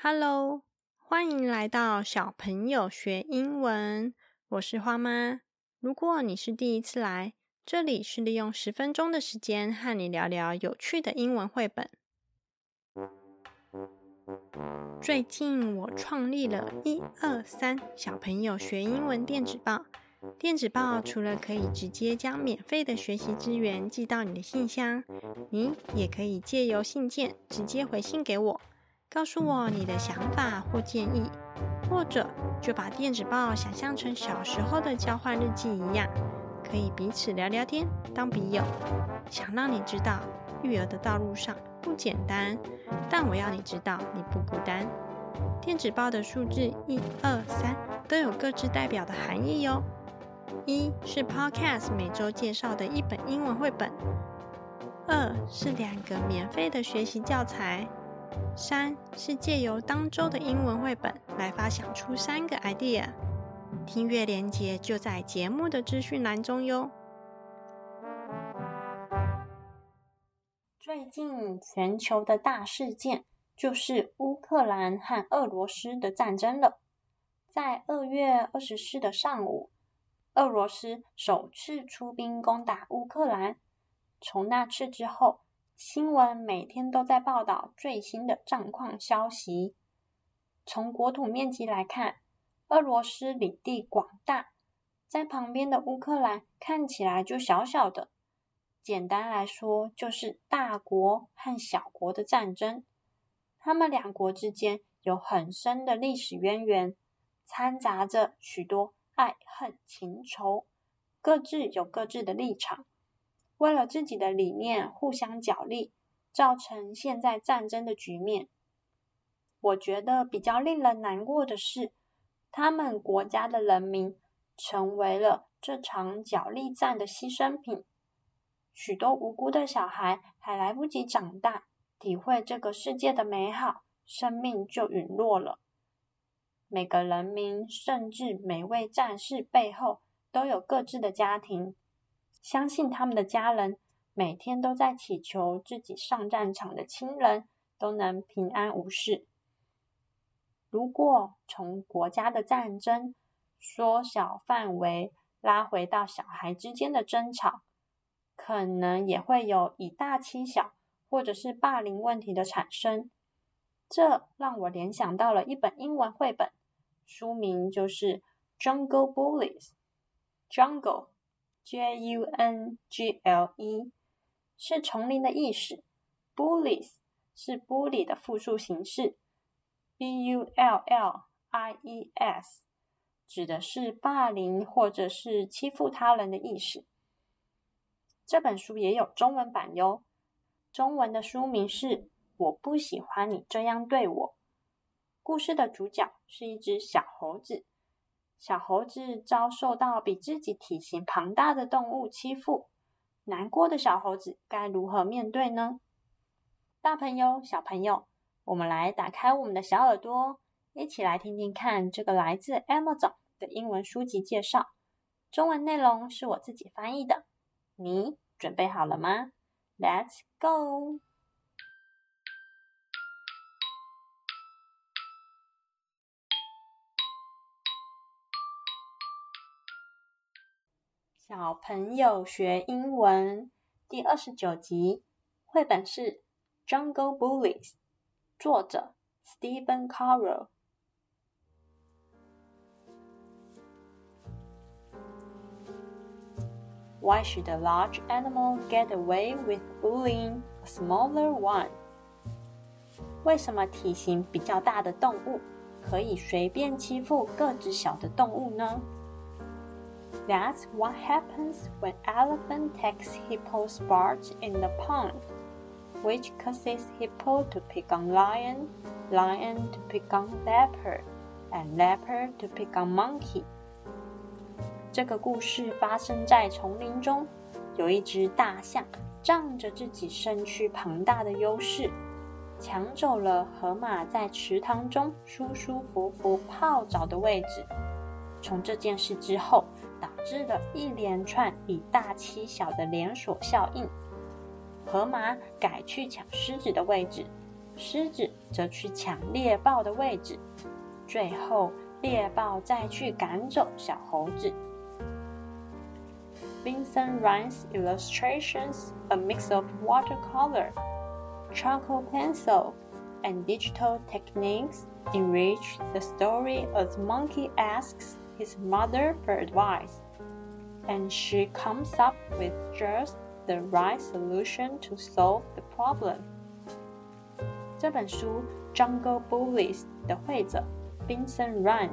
Hello，欢迎来到小朋友学英文。我是花妈。如果你是第一次来，这里是利用十分钟的时间和你聊聊有趣的英文绘本。最近我创立了一二三小朋友学英文电子报。电子报除了可以直接将免费的学习资源寄到你的信箱，你也可以借由信件直接回信给我，告诉我你的想法或建议，或者就把电子报想象成小时候的交换日记一样，可以彼此聊聊天，当笔友。想让你知道，育儿的道路上不简单，但我要你知道你不孤单。电子报的数字一二三都有各自代表的含义哟。一是 Podcast 每周介绍的一本英文绘本，二是两个免费的学习教材，三是借由当周的英文绘本来发想出三个 idea。听阅连接就在节目的资讯栏中哟。最近全球的大事件就是乌克兰和俄罗斯的战争了，在二月二十四的上午。俄罗斯首次出兵攻打乌克兰。从那次之后，新闻每天都在报道最新的战况消息。从国土面积来看，俄罗斯领地广大，在旁边的乌克兰看起来就小小的。简单来说，就是大国和小国的战争。他们两国之间有很深的历史渊源，掺杂着许多。爱恨情仇，各自有各自的立场，为了自己的理念互相角力，造成现在战争的局面。我觉得比较令人难过的是，他们国家的人民成为了这场角力战的牺牲品，许多无辜的小孩还来不及长大，体会这个世界的美好，生命就陨落了。每个人民，甚至每位战士背后，都有各自的家庭。相信他们的家人每天都在祈求自己上战场的亲人都能平安无事。如果从国家的战争缩小范围，拉回到小孩之间的争吵，可能也会有以大欺小，或者是霸凌问题的产生。这让我联想到了一本英文绘本。书名就是《Jungle Bullies》，Jungle》Jungle 是丛林的意思。Bullies 是 bully 的复数形式，B-U-L-L-I-E-S，指的是霸凌或者是欺负他人的意思。这本书也有中文版哟，中文的书名是《我不喜欢你这样对我》。故事的主角是一只小猴子。小猴子遭受到比自己体型庞大的动物欺负，难过的小猴子该如何面对呢？大朋友、小朋友，我们来打开我们的小耳朵，一起来听听看这个来自 Amazon 的英文书籍介绍。中文内容是我自己翻译的。你准备好了吗？Let's go！小朋友学英文第二十九集，绘本是《Jungle Bullies》，作者 Stephen Carroll。Why should a large animal get away with bullying a smaller one？为什么体型比较大的动物可以随便欺负个子小的动物呢 ？That's what happens when elephant takes hippo's part in the pond, which causes hippo to pick on lion, lion to pick on leopard, and leopard to pick on monkey. 这个故事发生在丛林中，有一只大象仗着自己身躯庞大的优势，抢走了河马在池塘中舒舒服服泡澡的位置。从这件事之后， 导致了一连串以大欺小的连锁效应。河马改去抢狮子的位置， 狮子则去抢猎豹的位置，最后猎豹再去赶走小猴子。Vincent Ryan's illustrations, a mix of watercolor, charcoal pencil, and digital techniques, enrich the story as Monkey asks his mother for advice, and she comes up with just the right solution to solve the problem. 这本书《Jungle Bullies》的绘者 Vincent Ryan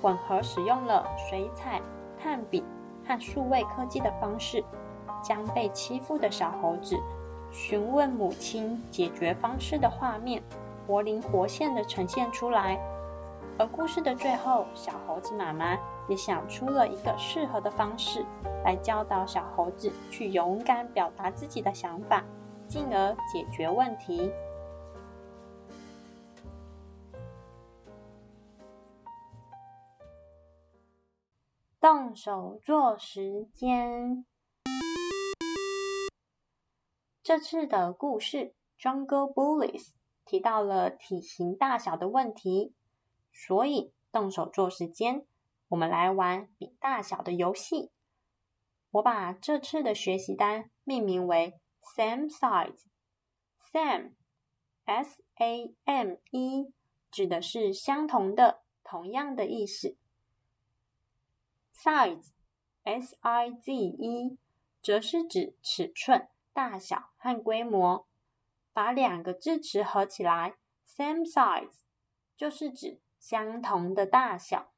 混合使用了水彩、炭笔和数位科技的方式，将被欺负的小猴子询问母亲解决方式的画面活灵活现的呈现出来。而故事的最后，小猴子妈妈也想出了一个适合的方式，来教导小猴子去勇敢表达自己的想法，进而解决问题。动手做时间。这次的故事《Jungle Bullies》提到了体型大小的问题，所以动手做时间，我们来玩比大小的游戏。我把这次的学习单命名为 same size，sam，S A M E 指的是相同的、同样的意思。Size, S-I-Z-E，则是指尺寸、大小和规模。把两个字词合起来，same size，就是指相同的大小。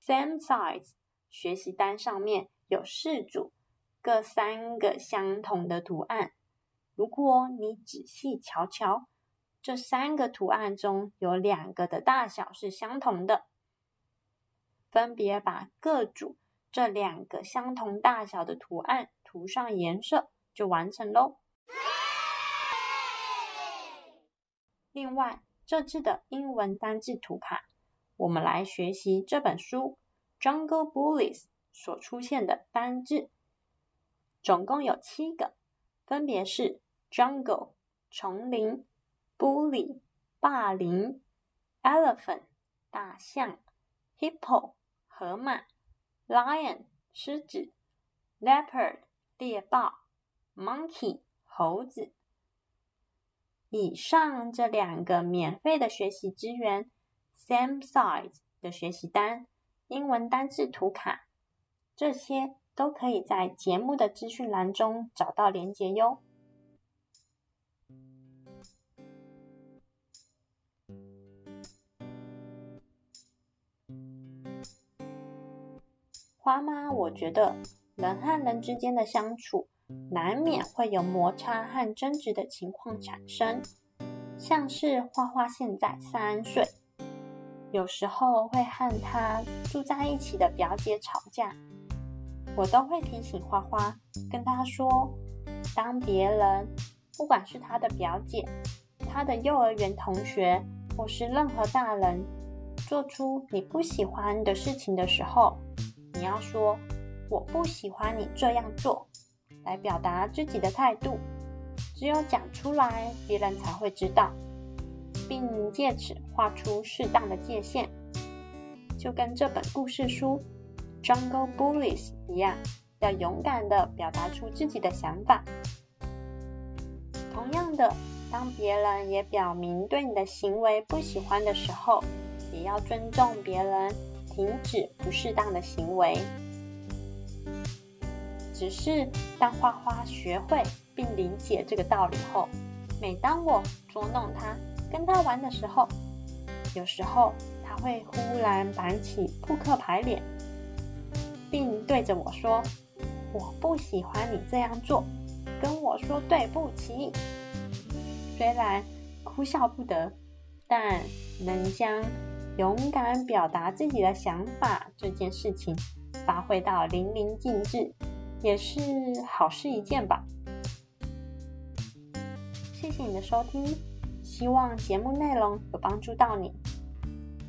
Same size 学习单上面有四组，各三个相同的图案。如果你仔细瞧瞧，这三个图案中有两个的大小是相同的。分别把各组这两个相同大小的图案涂上颜色，就完成喽。另外，这次的英文单字图卡，我们来学习这本书《Jungle Bullies》所出现的单字，总共有七个，分别是 Jungle 丛林、Bully 霸凌、Elephant 大象、Hippo。河马，lion 狮子，leopard 猎豹，monkey 猴子。以上这两个免费的学习资源，same size 的学习单，英文单字图卡，这些都可以在节目的资讯栏中找到连结哟。花妈，我觉得人和人之间的相处难免会有摩擦和争执的情况产生。像是花花现在三岁，有时候会和她住在一起的表姐吵架，我都会提醒花花，跟她说，当别人不管是她的表姐、她的幼儿园同学，或是任何大人，做出你不喜欢的事情的时候，你要说我不喜欢你这样做，来表达自己的态度。只有讲出来，别人才会知道，并借此画出适当的界限。就跟这本故事书《Jungle Bullies》一样，要勇敢的表达出自己的想法。同样的，当别人也表明对你的行为不喜欢的时候，也要尊重别人。停止不适当的行为。只是当花花学会并理解这个道理后，每当我捉弄他、跟他玩的时候，有时候他会忽然板起扑克牌脸，并对着我说：“我不喜欢你这样做，跟我说对不起。”虽然哭笑不得，但能将。勇敢表达自己的想法这件事情，发挥到淋漓尽致，也是好事一件吧。谢谢你的收听，希望节目内容有帮助到你。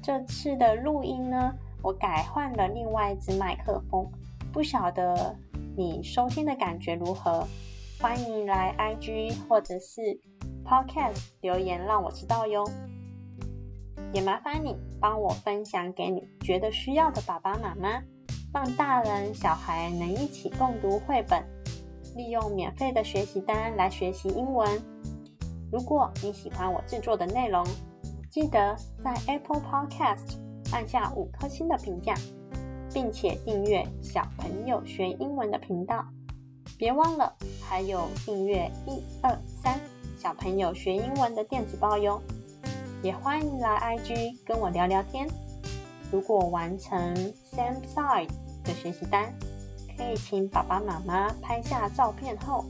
这次的录音呢，我改换了另外一支麦克风，不晓得你收听的感觉如何？欢迎来 IG 或者是 Podcast 留言让我知道哟。也麻烦你帮我分享给你觉得需要的爸爸妈妈，让大人小孩能一起共读绘本，利用免费的学习单来学习英文。如果你喜欢我制作的内容，记得在 Apple Podcast 按下五颗星的评价，并且订阅小朋友学英文的频道。别忘了还有订阅一二三小朋友学英文的电子报哟。也欢迎来 IG 跟我聊聊天。如果完成 Same Side 的学习单，可以请爸爸妈妈拍下照片后，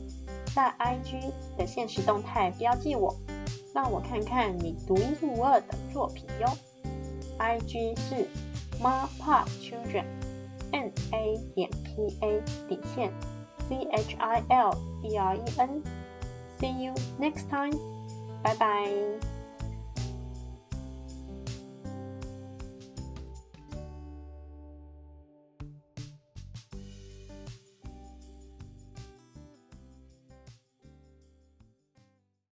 在 IG 的现实动态标记我，让我看看你独一无二的作品哟。IG 是 Mapa Children，N A 点 P A 底线 C H I L E R E N。See you next time. Bye bye.